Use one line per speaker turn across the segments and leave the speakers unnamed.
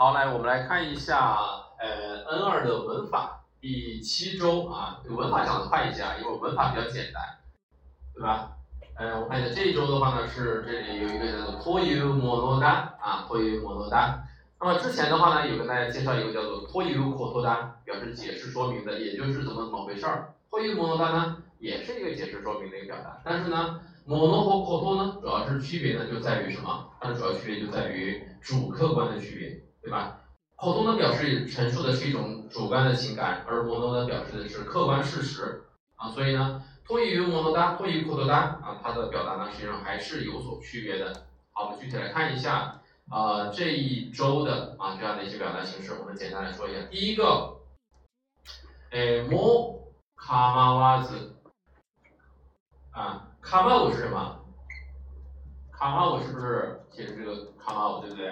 好，来我们来看一下呃 N 二的文法第七周啊，这个文法讲的快一些啊，因为文法比较简单，对吧？呃，我看一下这一周的话呢，是这里有一个叫做托尤莫诺达啊，托尤莫诺达。那么之前的话呢，有跟大家介绍一个叫做托尤口托达，表示解释说明的，也就是怎么怎么回事儿。托尤莫诺达呢，也是一个解释说明的一个表达，但是呢，莫诺和口托呢，主要是区别呢就在于什么？它的主要区别就在于主客观的区别。对吧？口头呢表示陈述的是一种主观的情感，而摩诺呢表示的是客观事实啊。所以呢，托伊与摩诺达，托伊口头达啊，它的表达呢实际上还是有所区别的。好，我们具体来看一下啊这一周的啊这样的一些表达形式，我们简单来说一下。第一个，诶，摩卡马瓦子啊，卡马乌是什么？卡马乌是不是写的这个卡马乌，对不对？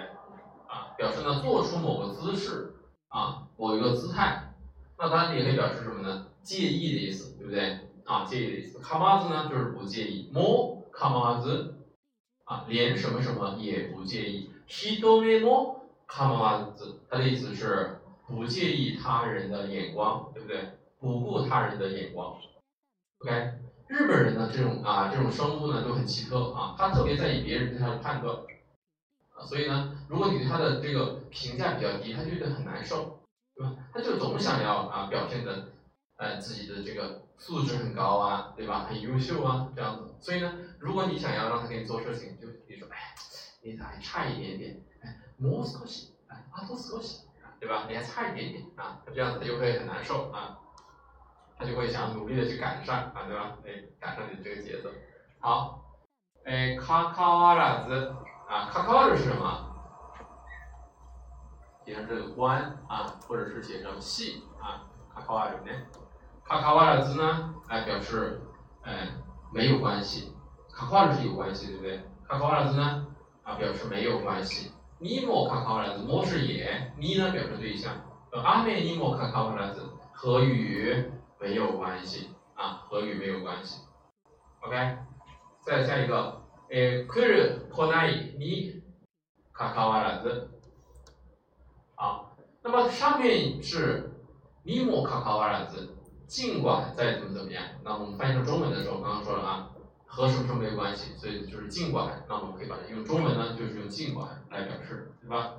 啊，表示呢做出某个姿势啊，某一个姿态，那它也可以表示什么呢？介意的意思，对不对？啊，介意的意思。卡马子呢就是不介意，莫卡马子啊，连什么什么也不介意。ヒドメモ卡马子，它的意思是不介意他人的眼光，对不对？不顾他人的眼光。OK，日本人呢这种啊这种生物呢都很奇特啊，他特别在意别人对他的判断。 所以呢，如果你对他的这个评价比较低，他就觉得很难受，对吧？他就总想要啊表现的，呃自己的这个素质很高啊，对吧？很优秀啊这样子。所以呢，如果你想要让他给你做事情，就你说，哎，你还差一点点，哎，もう少し，哎，あと少し，对吧？你还差一点点啊，他这样子他就会很难受啊，他就会想努力的去改善啊，对吧？哎，改善你的这个节奏。好，哎，かかわらず。 啊，卡卡瓦尔是什么？写成这个关啊，或者是写成系啊，卡卡瓦尔呢？卡卡瓦尔字呢，来表示，哎，没有关系。卡卡瓦尔是有关系，对不对？卡卡瓦尔字呢，啊，表示没有关系。尼莫卡卡瓦尔字，莫是也，尼呢表示对象。阿美尼莫卡卡瓦尔字和与没有关系啊，和与没有关系。OK，再下一个。え来る来ないに関わらず，好，那么上面是にも関わらず，尽管再怎么怎么样，那我们翻译成中文的时候，刚刚说了啊，和什么什么没有关系，所以就是尽管，那我们可以把它用中文呢，就是用尽管来表示，对吧？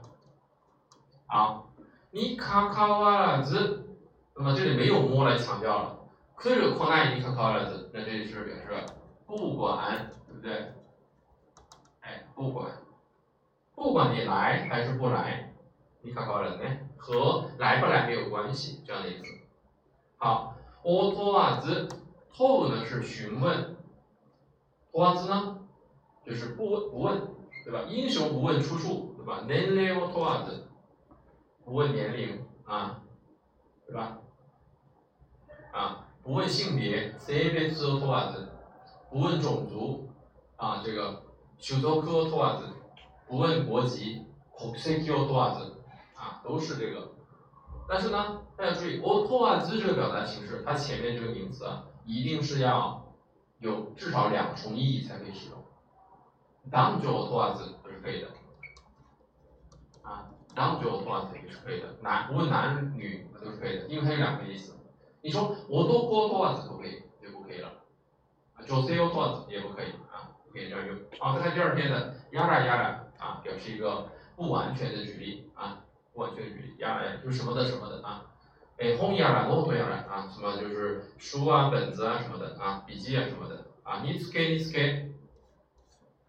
好，に関わらず，那么这里没有も来强调了，来る来ないに関わらず，那这里是表示不管，对不对？ 不管，不管你来还是不来，你考考人呢？和来不来没有关系，这样的意思。好，我托瓦兹，托呢是询问，托瓦兹呢就是不问不问，对吧？英雄不问出处，对吧？年龄我托瓦兹，不问年龄啊，对吧？啊，不问性别，性别托瓦兹，不问种族啊，这个。所属を問わず，不问国籍，国籍を問わず，啊，都是这个。但是呢，大家注意，を問わず这个表达形式，它前面这个名词啊，一定是要有至少两重意义才可以使用。男女を問わず都是可以的，啊，男女を問わず也是可以的，男不问男女都是可以的，因为它有两个意思。你说我都を問わず不可以，就不可以了。女性を問わず也不可以。 可以这样用。好，再看第二篇的呀啦呀啦啊，表示一个不完全的举例啊，不完全的举例呀啦呀，就是什么的什么的啊。哎，红呀啦，诺托呀啦啊，什么就是书啊、本子啊什么的啊，笔记啊什么的啊。你つけ你つけ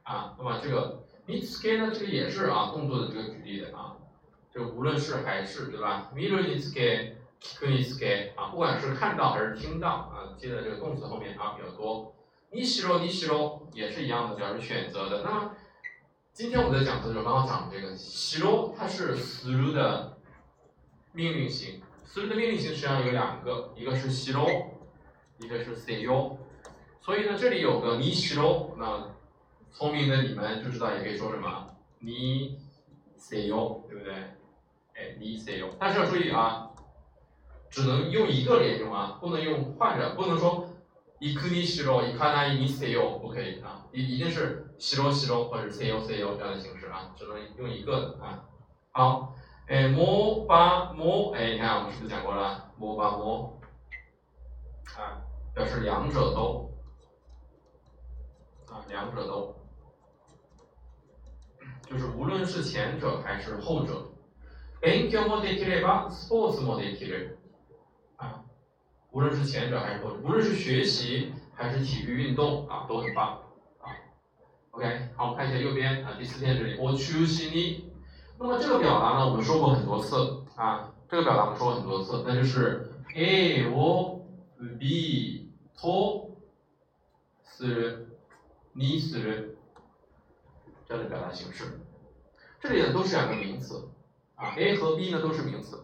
啊，那么这个你つけ呢，这个也是啊动作的这个举例的啊，就无论是还是对吧？見るにつけ、聞くにつけ啊，不管是看到还是听到啊，接在这个动词后面啊比较多。 你西罗，你西罗也是一样的，表示选择的。那么今天我们在讲的时候，刚好讲这个西罗，它是 through 的命令型，through 的命令型实际上有两个，一个是西罗，一个是 say you。所以呢，这里有个你西罗，那聪明的你们就知道也可以说什么你 say you，，对不对？哎，你 say you，。但是要注意啊，只能用一个连用啊，不能用换着，不能说。一克尼西罗，一卡那伊尼塞哟，不可以啊，一一定是西罗西罗或者塞哟塞哟这样的形式啊，只能用一个的啊。好， 哎，摩巴摩，哎，你看我们是不是讲过了？摩巴摩，啊，表示两者都，啊，两者都，就是无论是前者还是后者。勉強もできればスポーツもできる。啊， 无论是前者还是后者，无论是学习还是体育运动啊，都很棒。啊，OK，好，我们看一下右边啊，第四天这里，我中心に。那么这个表达呢，我们说过很多次啊，这个表达我们说过很多次，那就是 A を B とする、にする这样的表达形式。这里呢都是两个名词。啊，A 和 B 呢都是名词，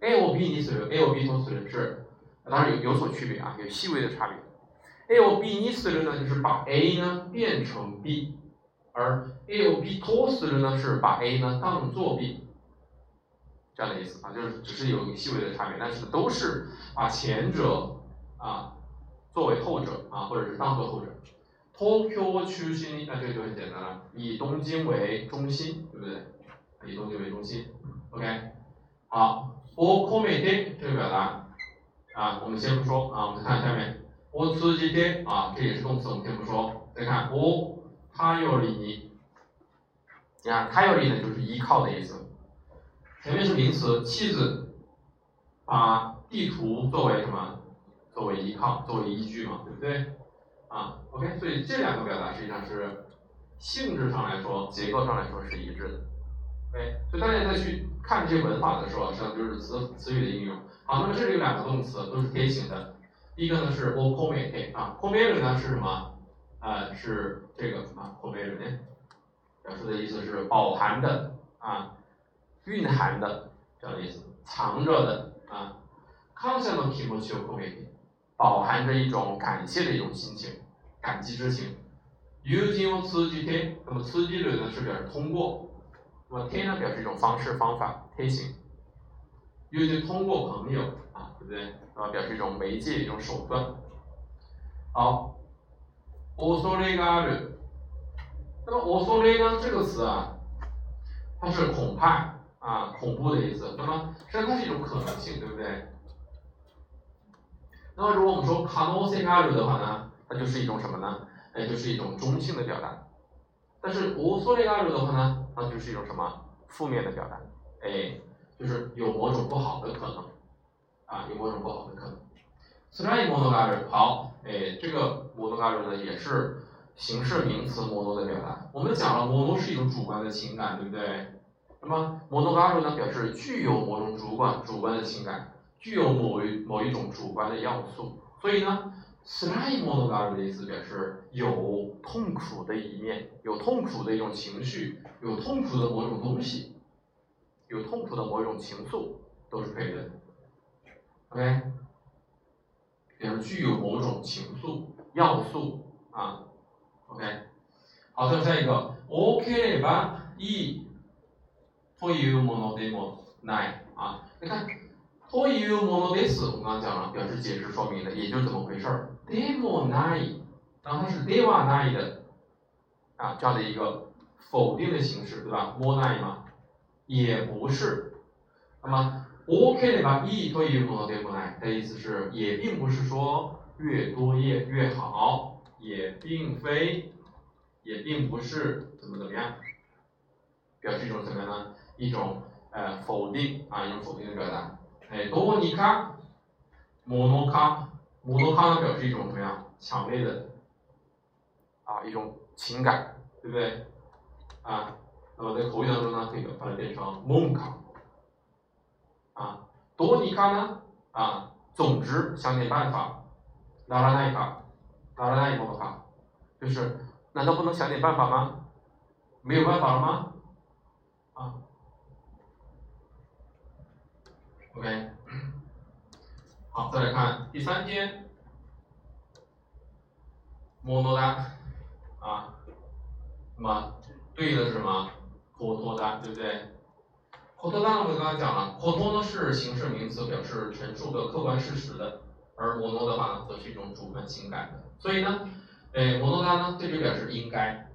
A 或 B 你使用 A 或 B 同使用是， 当然有有所区别啊，有细微的差别。A 或 B 你使用呢就是把 A 呢变成 B，而 A 或 B 同使用呢是把 A 呢当做 B，这样的意思啊，就是只是有一个细微的差别，但是都是把前者啊作为后者啊，或者是当做后者。Tokyo 中心，那这个就很简单了，以东京为中心，对不对？以东京为中心。OK，好，我込めて这个表达啊，我们先不说啊，我们看下面，我通じて啊，这也是动词，我们先不说。再看我頼りに，你看頼り呢就是依靠的意思，前面是名词，妻子把地图作为什么？作为依靠，作为依据嘛，对不对？啊，OK，所以这两个表达实际上是性质上来说，结构上来说是一致的。OK，所以大家再去看这些文法的时候，实际上就是词词语的应用。 好，那么这里有两个动词，都是贴形的。第一个呢是 o k o m e t 啊 k o m e r 呢是什么？呃，是这个啊 k o m e r 呢，表示的意思是饱含的啊，蕴含的这样的意思，藏着的啊。感謝の気持ちを込めて，饱含着一种感谢的一种心情，感激之情。友人を通じて，那么通じる呢是表示通过。那么贴呢表示一种方式方法贴形， 尤其通过朋友啊，对不对？那么表示一种媒介一种手段。好，恐れがある。那么恐れ呢这个词啊，它是恐怕啊恐怖的意思。那么实际上它是一种可能性，对不对？那么如果我们说可能性ある的话呢，它就是一种什么呢？哎，就是一种中性的表达。但是恐れがある的话呢？那就是一种什么负面的表达，哎， 就是有某种不好的可能，啊，有某种不好的可能。斯拉伊摩诺嘎鲁，好，哎，这个摩诺嘎鲁呢也是形式名词摩诺的表达。我们讲了，摩诺是一种主观的情感，对不对？那么摩诺嘎鲁呢表示具有某种主观主观的情感，具有某一某一种主观的要素，所以呢。s l i m e 的意思表示有痛苦的一面，有痛苦的一种情绪，有痛苦的某种东西，有痛苦的某一种情愫，都是可以的。OK，表示具有某种情愫要素啊。OK，好，再下一个，OK 吧，E，というものでもない啊，你看。というものです，我们刚刚讲了，表示解释说明的，也就这么回事儿。でもない，然后它是ではない的，啊，这样的一个否定的形式，对吧？もない嘛， 也不是。那么多ければいいというものでもない，的意思是也并不是说越多越越好，也并非，也并不是怎么怎么样，表示一种怎么样呢？一种呃否定啊，一种否定的表达。哎，多尼卡，摩诺卡，摩诺卡呢表示一种什么样强烈的啊一种情感，对不对？啊， 那么在口语当中呢，可以把它变成蒙卡。啊，多尼卡呢啊，总之想点办法，拉拉奈卡，拉拉奈摩诺卡，就是难道不能想点办法吗？没有办法了吗？啊？OK，好，再来看第三天，摩诺达啊，那么对应的是什么？口托达，对不对？口托达我们刚才讲了，口托呢是形式名词，表示陈述的客观事实的，而摩诺的话呢，则是一种主观情感的。所以呢，诶，摩诺达呢，这就表示应该，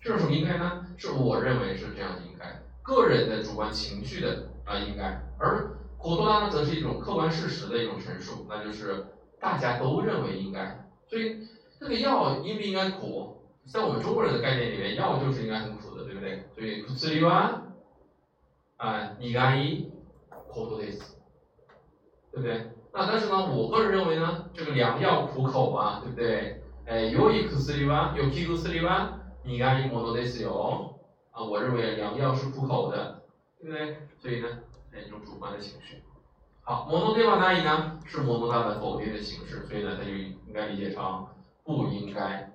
这是什么应该呢？是我认为是这样应该，个人的主观情绪的。啊应该，而口头呢则是一种客观事实的一种陈述，那就是大家都认为应该，所以这个药应不应该苦，在我们中国人的概念里面，药就是应该很苦的，对不对？所以苦里は啊苦いことです，对不对？那但是呢，我个人认为呢，这个良药苦口啊，对不对？哎，良い薬は良き薬は苦いものですよ。啊，我认为良药是苦口的，对不对？所以呢，哎，一种主观的情绪。好，ものではない呢，是もの大的否定的形式，所以呢，它就应该理解成不应该，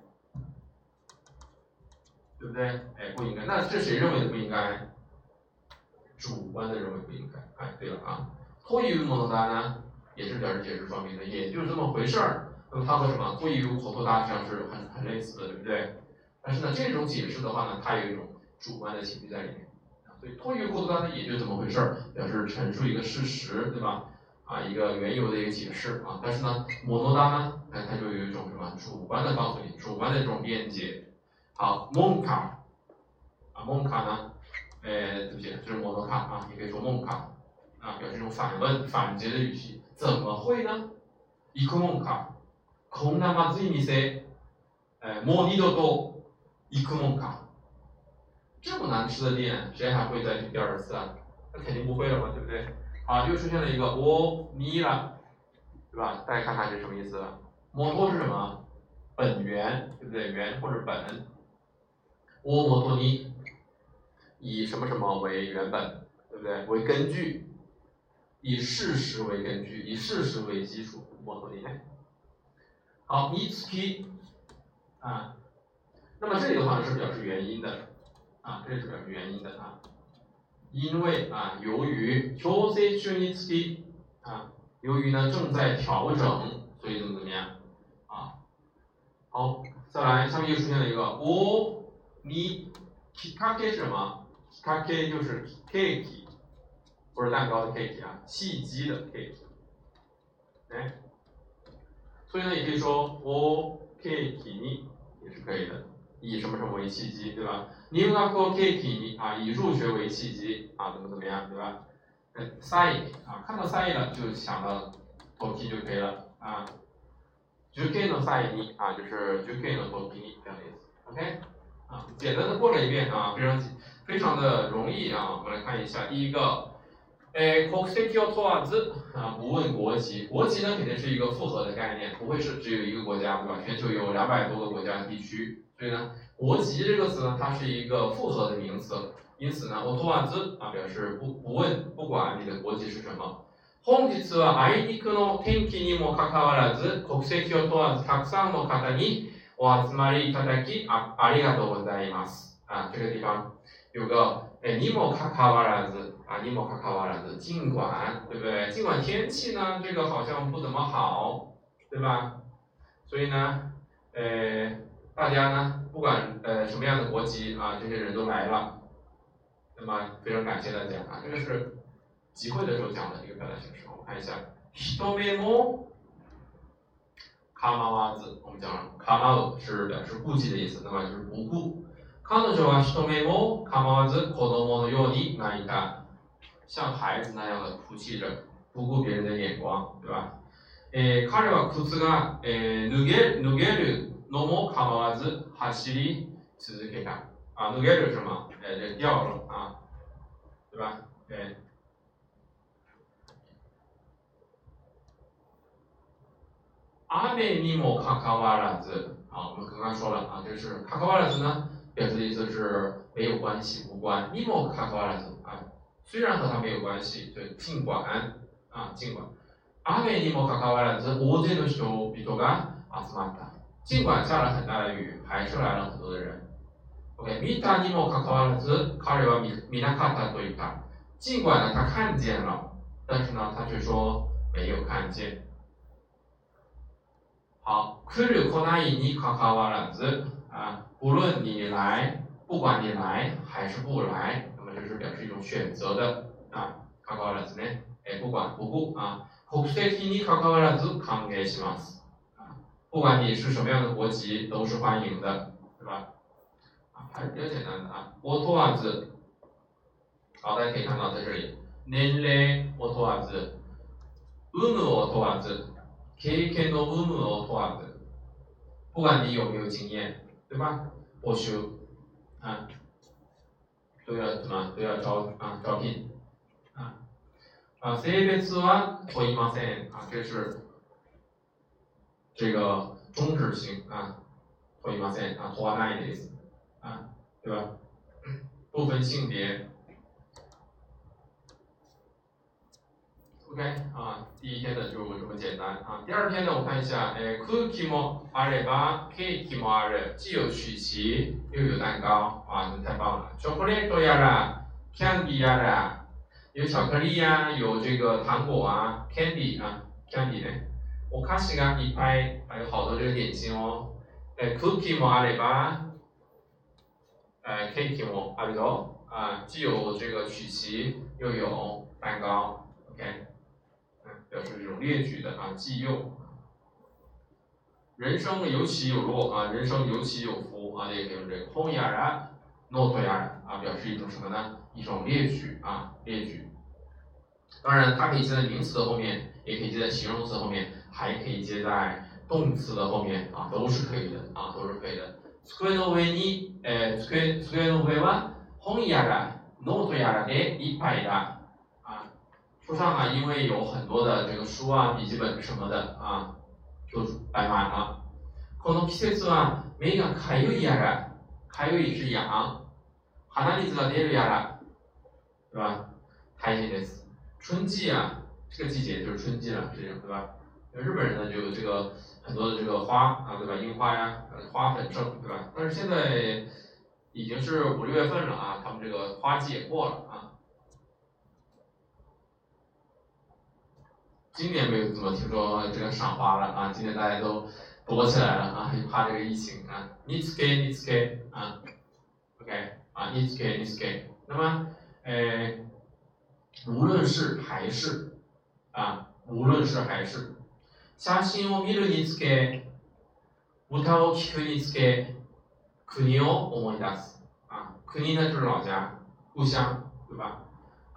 对不对？哎，不应该。那这谁认为的不应该？主观的认为不应该。哎，对了啊，托于もの大呢，也是表示解释说明的，也就是这么回事儿。那么它和什么托于口头大实际上是很很类似的，对不对？但是呢，这种解释的话呢，它有一种。主观的情绪在里面，所以托于过度单呢也就这么回事儿，表示陈述一个事实，对吧？啊，一个缘由的一个解释啊。但是呢，摩多达呢，它，它就有一种什么主观的告诉你，主观的这种辩解。好，蒙卡，啊，蒙卡呢，哎，对不起，这是摩多卡啊，也可以说蒙卡，啊，表示一种反问、反诘的语气。怎么会呢？伊库蒙卡，こんなまずい店、哎，もう二度と行くもんか。这么难吃的店，谁还会再去第二次啊？那肯定不会了嘛，对不对？好，又出现了一个我尼了，对吧？大家看看这什么意思？摩托是什么？本源，对不对？源或者本。 我摩托尼，以什么什么为原本，对不对？为根据，以事实为根据，以事实为基础，摩托尼。好，尼斯基，啊，那么这里的话是表示原因的。啊，这是表示原因的啊，因为啊，由于调整中につき啊，由于呢正在调整，所以怎么怎么样啊？好，再来，下面又出现了一个お にきっかけ是什么？きっかけ就是ケーキ，不是蛋糕的 cake 啊，契机的 cake。哎，所以呢，也可以说おケーキに也是可以的。以什么什么为契机，对吧？入学を契機に啊，以入学为契机啊，怎么怎么样，对吧？呃，サイ啊，看到サイ了就想到トキ就可以了啊。受験のサイに啊，就是受験のトキに这样的意思。OK， 啊，简单的过了一遍啊，非常非常的容易啊。我们来看一下第一个，诶，国籍を問わず啊，不问国籍。国籍呢肯定是一个复合的概念，不会是只有一个国家，对吧？全球有两百多个国家地区。所以呢，国籍这个词呢，它是一个复合的名词，因此呢，我托瓦兹啊表示不不问不管你的国籍是什么。本日はあいにくの天気にもかかわらず、国籍を問わずたくさんの方に お集まりいただきあありがとうございます。啊，这个地方有个诶，にもかかわらず啊，にもかかわらず，尽管对不对？尽管天气呢，这个好像不怎么好，对吧？所以呢，呃。大家呢，不管呃什么样的国籍啊，这些人都来了，那么非常感谢大家啊，这个是集会的时候讲的一个表达形式，我们看一下，人目も かまわず，我们讲了かまう是表示顾忌的意思，那么就是不顾。彼女は人目もかまわず子供のように泣いた，像孩子那样的哭泣着，不顾别人的眼光，对吧？え彼は靴がえ脱げ脱げるのも構わず走り続けた。啊，脱げる什么？哎，这掉了啊，对吧？哎。 雨にもかかわらず，啊，我们刚刚说了啊，就是かかわらず呢，表示的意思是没有关系、无关。にもかかわらず啊，虽然和它没有关系，就尽管啊，尽管。雨にもかかわらず大勢の人々が集まった。尽管下了很大的雨，还是来了很多的人。OK，見たにもかかわらず、彼は見見なかったと言った。尽管呢，他看见了，但是呢，他却说没有看见。 好，来る来ないにかかわらず啊，不论你来，不管你来还是不来，那么这是表示一种选择的啊。かかわらずね，哎，不管不顾啊。国籍にかかわらず歓迎します。不管你是什么样的国籍，都是欢迎的，对吧？啊，还是比较简单的啊。我托瓦兹，好，大家可以看到在这里， 年齢を問わず、有無を問わず、 経験の有無を問わず，不管你有没有经验，对吧？募集啊，都要怎么都要招啊招聘啊啊，性別は問いません啊，这是这个中止型啊，問いません啊，問わないです啊，对吧？不分性别。 OK 啊，第一天呢就这么简单啊。第二天呢，我看一下，哎，cookie 么阿里巴 cake 么阿里，既有曲奇又有蛋糕，啊，那太棒了。chocolate 呀啦，candy 呀的，有巧克力呀、啊，有这个糖果啊，candy 啊，candy 呢，我卡西啊，一拍，还有好多这个点心哦。哎，cookie 么阿里巴，哎，cake 么阿里多啊，既有这个曲奇又有蛋糕，OK。表示这种列举的啊，既用。人生有起有落啊，人生有起有伏啊，也可以用这个。空呀然，not 呀啊，表示一种什么呢？一种列举啊，列举。当然，它可以接在名词的后面，也可以接在形容词后面，还可以接在动词的后面啊，都是可以的啊，都是可以的。机の上に、え、机机の上は本やらノートやらでいっぱいだ。 书上啊，因为有很多的这个书啊、笔记本什么的啊，就摆满了。この季節は目がかゆいやら、かゆい是痒，鼻水が出るやら，对吧？大変です。春季啊，这个季节就是春季了，这样对吧？日本人呢，就有这个很多的这个花啊，对吧？樱花呀，花粉症，对吧？但是现在已经是五六月份了啊，他们这个花季也过了啊。 今年没有怎么听说这个赏花了啊！今年大家都躲起来了啊，怕这个疫情啊。ニツケニツケ啊，OK 啊，ニツケニツケ。那么，呃，无论是还是啊，无论是还是，写真を見るにつけ、歌を聴くにつけ、国を思い出す啊，国呢就是老家，故乡，对吧？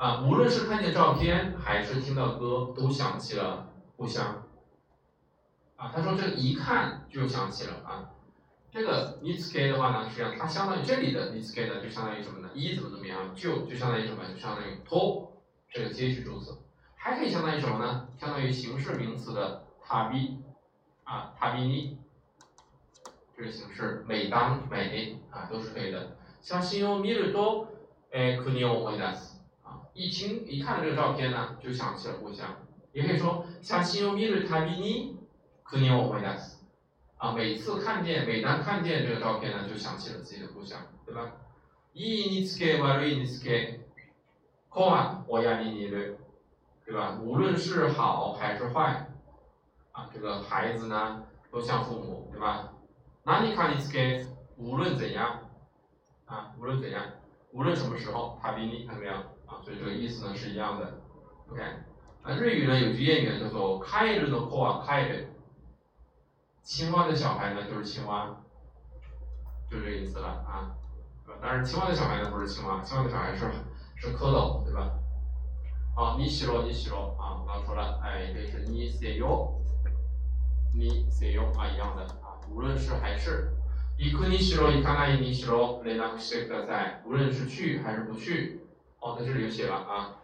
啊，无论是看见照片还是听到歌，都想起了故乡。啊，他说这个一看就想起了啊。这个 n i t s k 的话呢，实际上它相当于这里的 n i t s k 呢，就相当于什么呢？一怎么怎么样，就就相当于什么？就相当于 to 这个接续助词，还可以相当于什么呢？相当于形式名词的 tabi 啊，tabini 这个形式，每当每啊都是可以的。像形容 miru to 诶 kunio oidas。一听一看到这个照片呢，就想起了故乡。也可以说，写真を見るたびに国を思い出す。啊，每次看见，每当看见这个照片呢，就想起了自己的故乡，对吧？いいにつけ悪いにつけ、子は親に似る，对吧？无论是好还是坏，啊，这个孩子呢，都像父母，对吧？何かにつけ，无论怎样，啊，无论怎样，无论什么时候，たびに，看到没 有？所以这个意思呢是一样的，OK。那日语呢有句谚语叫做“カエルの子はカエル”，青蛙的小孩呢就是青蛙，就这个意思了啊。当然，青蛙的小孩呢不是青蛙，青蛙的小孩是是蝌蚪，对吧？好，你喜罗你喜罗啊，我刚说了，哎，这是你せよ，你せよ啊一样的啊，无论是还是。行くにしろ行かないにしろ連絡してください。无论是去还是不去。 哦，在这里有写了啊，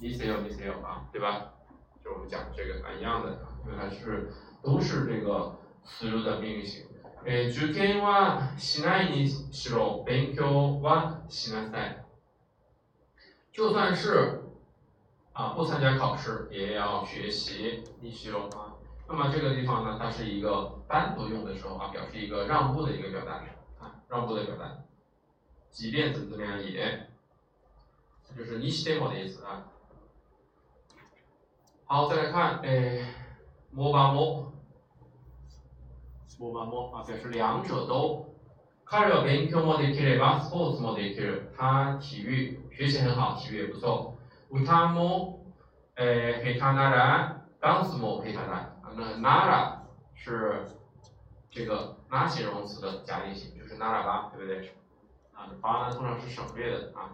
你写有你写有啊，对吧？就我们讲这个啊一样的，因为它是都是这个词语的命运型。え、受験はしないにしろ、勉強はしなさい。就算是啊不参加考试，也要学习にしろ啊。那么这个地方呢，它是一个单独用的时候啊，表示一个让步的一个表达啊，让步的表达。即便怎么怎么样也。 就是你しても的意思啊。好，再来看，诶，もばも，もばも啊，表示两者都。彼は勉強もできればスポーツもできる。他体育学习很好，体育也不错。歌も、诶，下手ならダンスも下手だ。那なら是这个那形容词的假定型，就是ならば，对不对？啊，吧呢通常是省略的啊。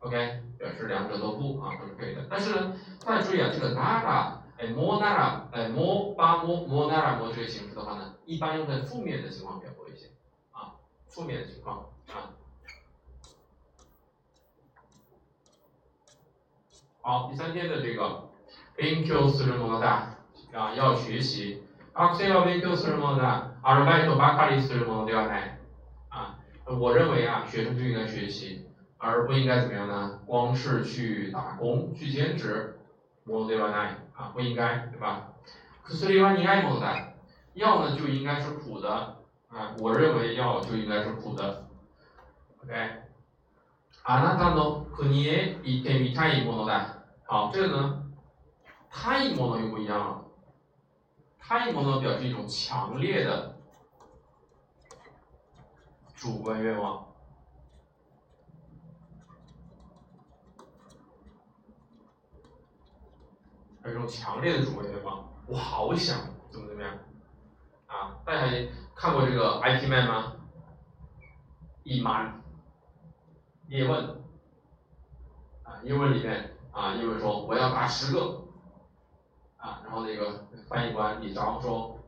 OK，表示两者都不啊，都是可以的。但是呢，大家注意啊，这个 nara，哎，more nara，哎，more 把 more more nara more 这个形式的话呢，一般用在负面的情况比较多一些啊，负面的情况啊。好，第三天的这个勉強するものだ啊，要学习。学生は勉強するものだ。アルバイトばかりするものではない。啊，我认为啊，学生就应该学习， 而不应该怎么样呢？光是去打工、去兼职，ものではない啊，不应该，对吧？薬は苦いものだ。药呢就应该是苦的啊，我认为药就应该是苦的。OK，あなたの国へ行ってみたいものだ。好，这个呢，太もの又不一样了。太もの表示一种强烈的主观愿望， 有一种强烈的主观愿望，我好想怎么怎么样啊！大家看过这个 IT Man 吗？一满叶问啊，叶问里面。啊，因为说我要打十个，啊，然后那个翻译官李章说，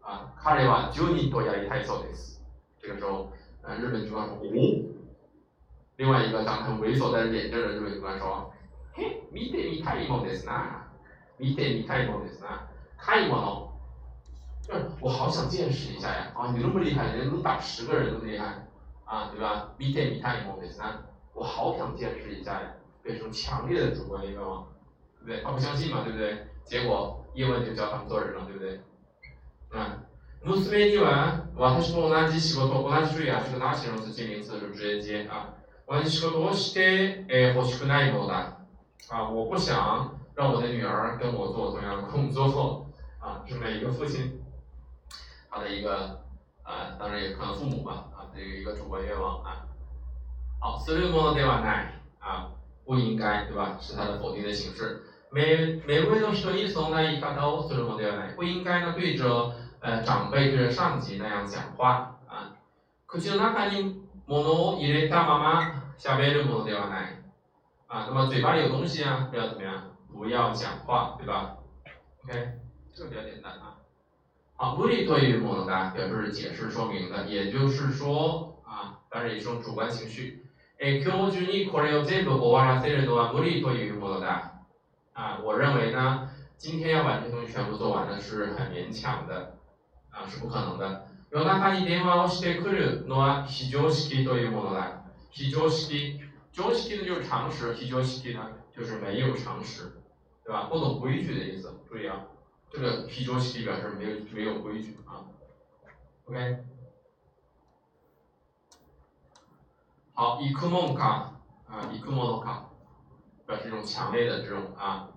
啊，卡里瓦九尼多亚里太少的斯，这个时候，啊，日本军官说哦，另外一个长得很猥琐的脸正的日本军官说，嘿，見てみたいもですな， 見てみたいもですな，太猛了，就是我好想见识一下呀，啊，你那么厉害，人能打十个人那么厉害，啊，对吧？見てみたいもですな，我好想见识一下呀。变成强烈的主观愿望，对不对？他不相信嘛，对不对？结果叶问就教他们做人了，对不对？啊，娘には私と同じ仕事、同じ種類あるなしの土名詞是直接接啊。同じ仕事をしてえ欲しくないものだ啊，我不想 让我的女儿跟我做同样的工作啊，是每一个父亲他的一个啊，当然也可能父母吧啊，这个一个主观愿望啊。好，するものではない啊。不应该，对吧？是它的否定的形式。每每位都说你从那一看到所什么对吧？不应该呢对着呃长辈对着上级那样讲话啊。口の中に物を入れたまま喋るものではない。啊，那么嘴巴里有东西啊，不要怎么样？ 不要讲话，对吧？OK，这个比较简单啊。好，無理というものが表示解释说明的，也就是说啊，当然也是种主观情绪。え今日中にこれを全部終わらせるのは無理というものだ。啊，我认为呢，今天要把这些东西全部做完呢是很勉强的，啊，是不可能的。夜中に電話をしてくるのは非常識というものだ。非常識，常識呢就是常识，非常識呢就是没有常识， 对吧？不懂规矩的意思。注意啊，这个非常識表示没有没有规矩啊。OK。好，以科梦卡啊，以科梦卡，表示一种强烈的这种啊，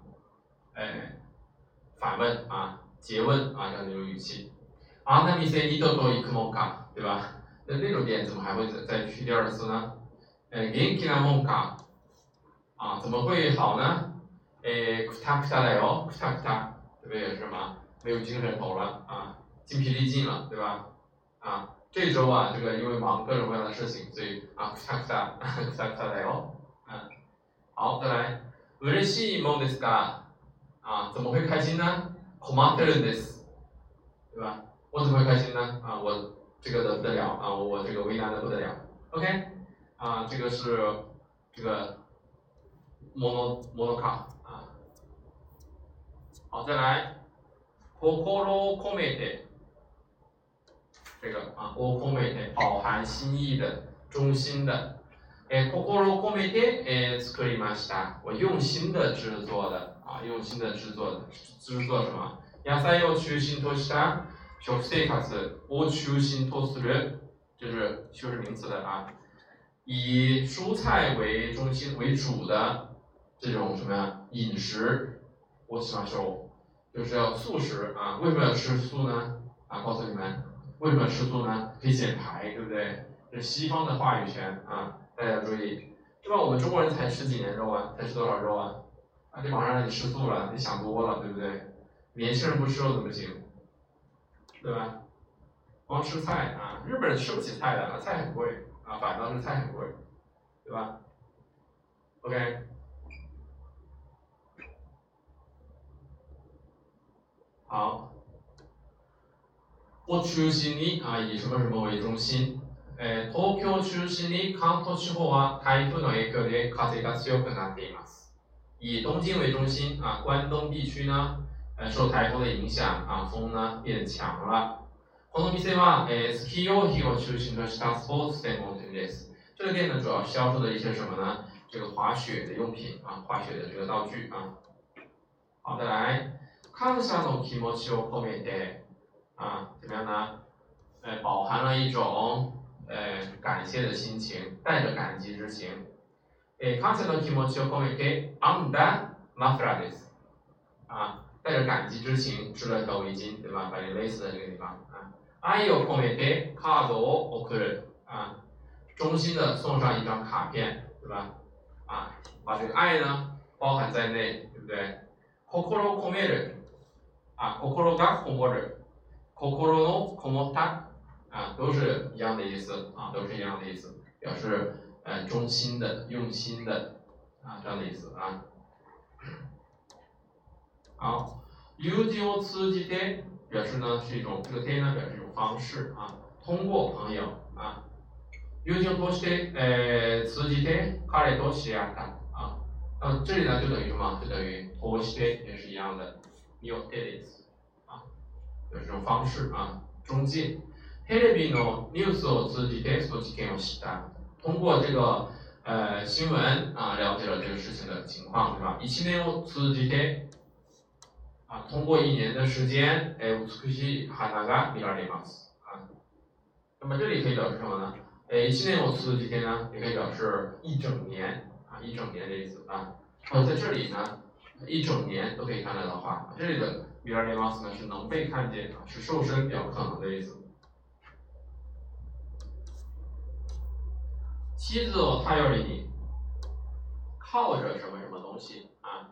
哎，反问啊，诘问啊，这样的一种语气。啊，那你说你都做以科梦卡，对吧？那那种店怎么还会再再去第二次呢？哎，元気なもんか？啊，怎么会好呢？ 哎，くたくただよ，くたくた，这边也是什么？没有精神头了啊，精疲力尽了，对吧？啊。这周啊，这个因为忙各种各样的事情，所以啊，咔嚓咔嚓，咔嚓咔嚓来哦，嗯，好，再来，嬉しいもですか？啊，怎么会开心呢？困ってるんです，对吧？我怎么会开心呢？啊，我这个的不得了啊，我这个为难的不得了。OK，啊，这个是这个モノモノ卡啊， 好，再来，心込めて。这个啊，我込めて饱含心意的、衷心的，え、心を込めてえ作りました。我用心的制作的啊，用心的制作的，制作什么？野菜を中心とした食生活を中心とする，就是修饰名词的啊，以蔬菜为中心为主的这种什么呀饮食，我喜欢说， 就是要素食啊。为什么要吃素呢？啊，告诉你们。为什么要吃素呢？可以减排，对不对？这是西方的话语权啊，大家注意，对吧？我们中国人才吃几年肉啊？才吃多少肉啊？啊，就马上让你吃素了，你想多了，对不对？年轻人不吃肉怎么行？对吧？光吃菜啊，日本人吃不起菜的，菜很贵啊，反倒是菜很贵，对吧？OK，好。を中心にあ以什么什么为中心、えー、東京を中心に関東地方は台風の影響で風が強くなっています。以东京为中心啊，关东地区呢，呃，受台风的影响啊，风呢变强了。この店は、えー、スキー用品を中心としたスポーツ専門店です。这个店呢，主要销售的一些什么呢？这个滑雪的用品啊，滑雪的这个道具啊。好，再来， 感謝の気持ちを込めて。啊，怎么样呢？呃，饱含了一种呃感谢的心情，带着感激之情。え、感謝の気持ちを込めて編んだマフラーです。啊，带着感激之情织了一条围巾，对吧？把你勒死的这个地方啊。愛を込めてカードを送る。啊，衷心的送上一张卡片，对吧？啊，把这个爱呢包含在内，对不对？心を込める。 啊，心がこもる。心のこもった啊，都是一样的意思啊，都是一样的意思，表示呃衷心的、用心的啊这样的意思啊。好，友人を通じて表示呢是一种这个天呢表示一种方式啊，通过朋友啊。友人を通して呃通じて彼と知り合った啊，那么这里呢就等于什么？就等于通して也是一样的， 有て的意思。有这种方式啊，中介。テレビのニュースを通じてその事件を知った。通过这个呃新闻啊，了解了这个事情的情况，对吧？一年を通じて啊，通过一年的时间，え美しい花が見られます。啊，那么这里可以表示什么呢？诶，一年を通じて呢，也可以表示一整年啊，一整年的意思啊。哦，在这里呢， 一整年都可以看到的话，这里的。比尔雷马斯呢是能被看见啊，是瘦身比较可能的意思。妻子を頼りに靠着什么什么东西啊？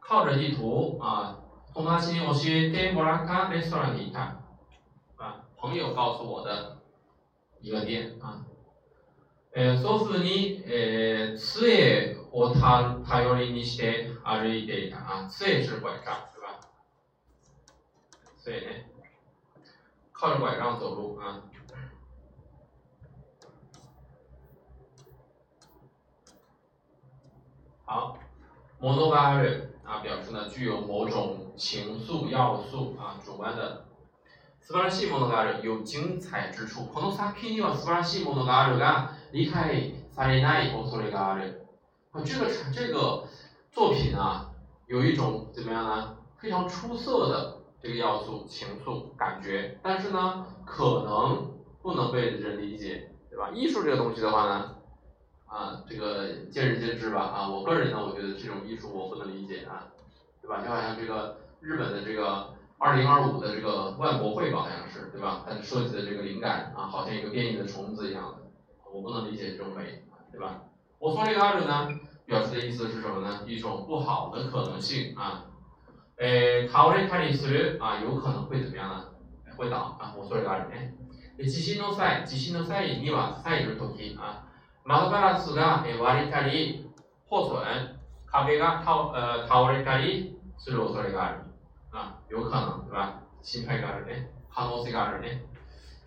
靠着地图啊。友達に教えてもらったレストランにいた啊，朋友告诉我的一个店啊。え祖父に、え杖 を頼りにして歩いていた啊，杖是拐杖。所以呢，靠着拐杖走路啊。好，モノがある啊，表示呢具有某种情愫要素啊，主观的。素晴らしいものがある，有精彩之处。この作品には素晴らしいものがあるが、理解されない恐れがある。啊，这个这个作品啊，有一种怎么样呢？非常出色的。这个要素情愫感觉，但是呢，可能不能被人理解，对吧？艺术这个东西的话呢，啊，这个见仁见智吧，啊，我个人呢，我觉得这种艺术我不能理解啊，对吧？就好像这个日本的这个二零二五的这个万国会吧，好像是，对吧？它设计的这个灵感啊，好像一个变异的虫子一样的，我不能理解这种美，对吧？我说这个二呢，表示的意思是什么呢？一种不好的可能性啊。えー、倒れたりするあ有可能会怎么样呢？会倒あ恐れがあるね。地震の際、地震の際には、際いるとき、あ窓ガラスが割れたり、破損、壁が倒呃倒れたりする恐れがある。あ有可能、对吧？心配があるね。可能性があるね。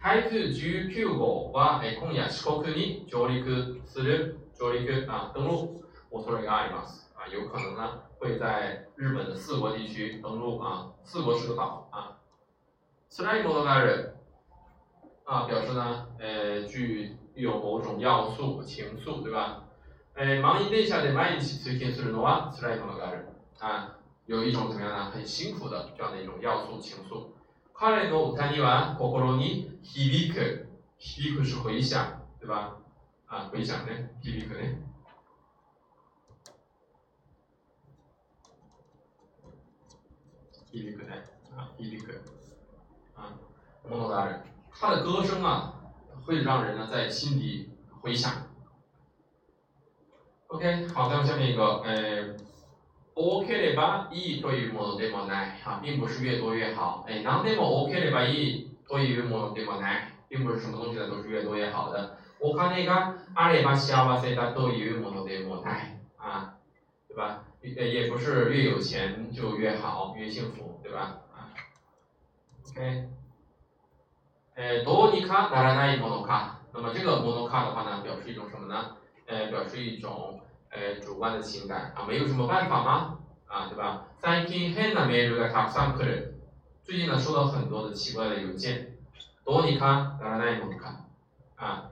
台風19号は今夜四国に上陸する、上陸、あ登陸 恐れがあります。啊，有可能呢会在日本的四国地区登陆啊，四国是个岛啊。スライムのがある啊，表示呢呃具有某种要素情愫，对吧？え満員電車で毎日通勤するのは辛いものがある啊，有一种怎么样呢？很辛苦的这样的一种要素情愫。彼の歌には心に響く響く是回响，对吧？啊，回响ね響くね。 伊比克奈啊，伊比克啊，莫诺达人，他的歌声啊，会让人呢在心底回响。OK，好，再下面一个，呃，OK ればいいというものでもない，啊，并不是越多越好。哎，何でも OK ればいいというものでもない，并不是什么东西呢都是越多越好的。 お金があれば幸せだというものでもない啊，对吧？ 也不是越有钱就越好越幸福，对吧？啊，OK，呃，どうにかならないものか。那么这个ものか的话呢，表示一种什么呢？呃，表示一种呃主观的情感啊，没有什么办法吗？啊，对吧？最近変なメールがたくさん来る。最近呢，收到很多的奇怪的邮件。どうにかならないものか。啊，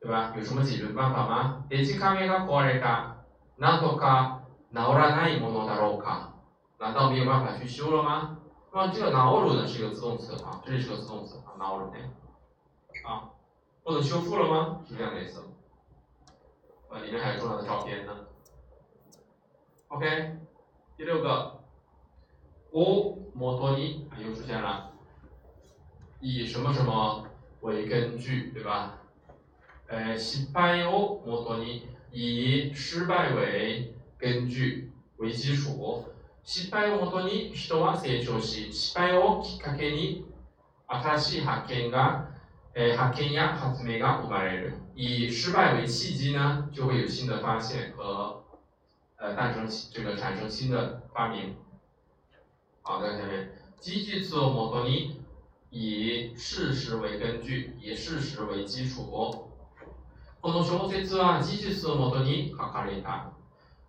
对吧？有什么解决的办法吗？デジカメが壊れた。なんとか 治らないものだろうか。难道没有办法去修了吗？那么这个治る呢是一个自动词啊，这里是个自动词啊，治るね。啊，或者修复了吗？是这样的意思。啊，里面还有重要的照片呢。OK，第六个，我摩托尼又出现了，以什么什么为根据，对吧？呃，失败を摩尼以失败为 根据为基础，失败をもとに人は成長し、失敗をきっかけに新しい発見が、え発見や発明が生まれる。以失败为契机呢，就会有新的发现和。呃，诞生这个产生新的发明。好，在下面，基据词をもとに以事实为根据，以事实为基础。この小説は基据詞をもとに書かれた。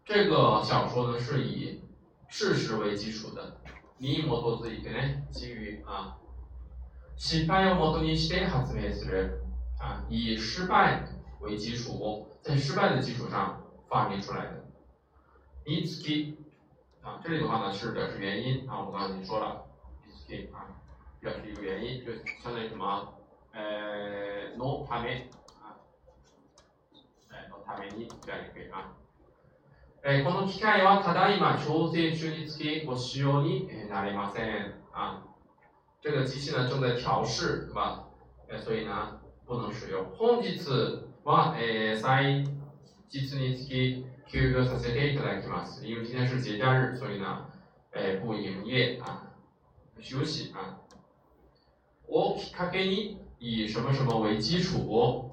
这个小说呢是以事实为基础的。に基づいてね、基于啊，失敗をもとにして発明する啊，以失败为基础，在失败的基础上发明出来的。いつき啊，这里的话呢是表示原因啊，我刚才已经说了，いつき啊，表示一个原因，就相当于什么，呃，no ため啊，哎，no ために这样也可以啊。 えこの機械はただいま調整中につきご使用になれません啊。这个机器呢正在调试，对吧？所以呢不能使用。本日は、え再実につき休業させていただきます。因为今天是节假日，所以呢，哎，不营业啊，休息啊。をきっかけに以什么什么为基础？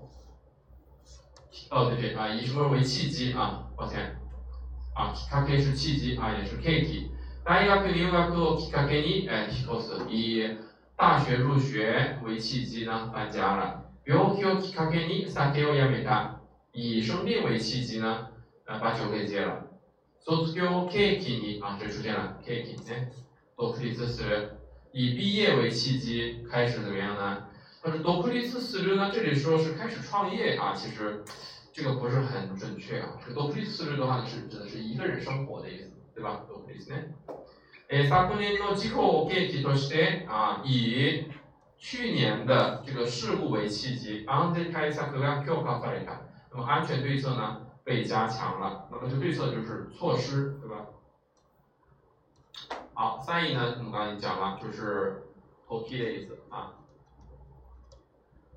哦，对对啊，以什么为契机啊？抱歉，啊，きっかけ是契机啊，也是契機。大学入学をきっかけに哎，引っ越す。以大学入学为契机呢，搬家了。病気をきっかけに酒をやめた。以生病为契机呢？啊，把酒给戒了。卒業契機に啊，这出现了契機ね。独立する，以毕业为契机开始怎么样呢？但是独立する呢，这里说是开始创业啊，其实 这个不是很准确啊。这个独立する的话呢，是指的是一个人生活的意思，对吧？独立ね。え、昨年の事故を契機として啊，以去年的这个事故为契机，安全対策が強化された。那么安全对策呢？被加强了，那么这对策就是措施，对吧？好，翻译呢，我们刚才讲了，就是投题的意思啊。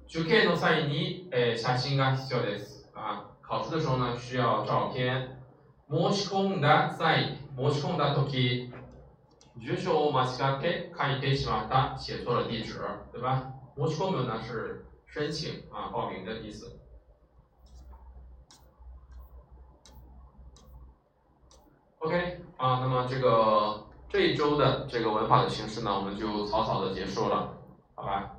受験の際に、え写真が必要です 啊。考试的时候呢，需要照片。申し込んだ際、申し込んだ時、住所を間違って書いてしまった、写错了地址，对吧？申し込む呢是申请啊，报名的意思。OK 啊，那么这个这一周的这个文法的形式呢，我们就草草的结束了，好吧？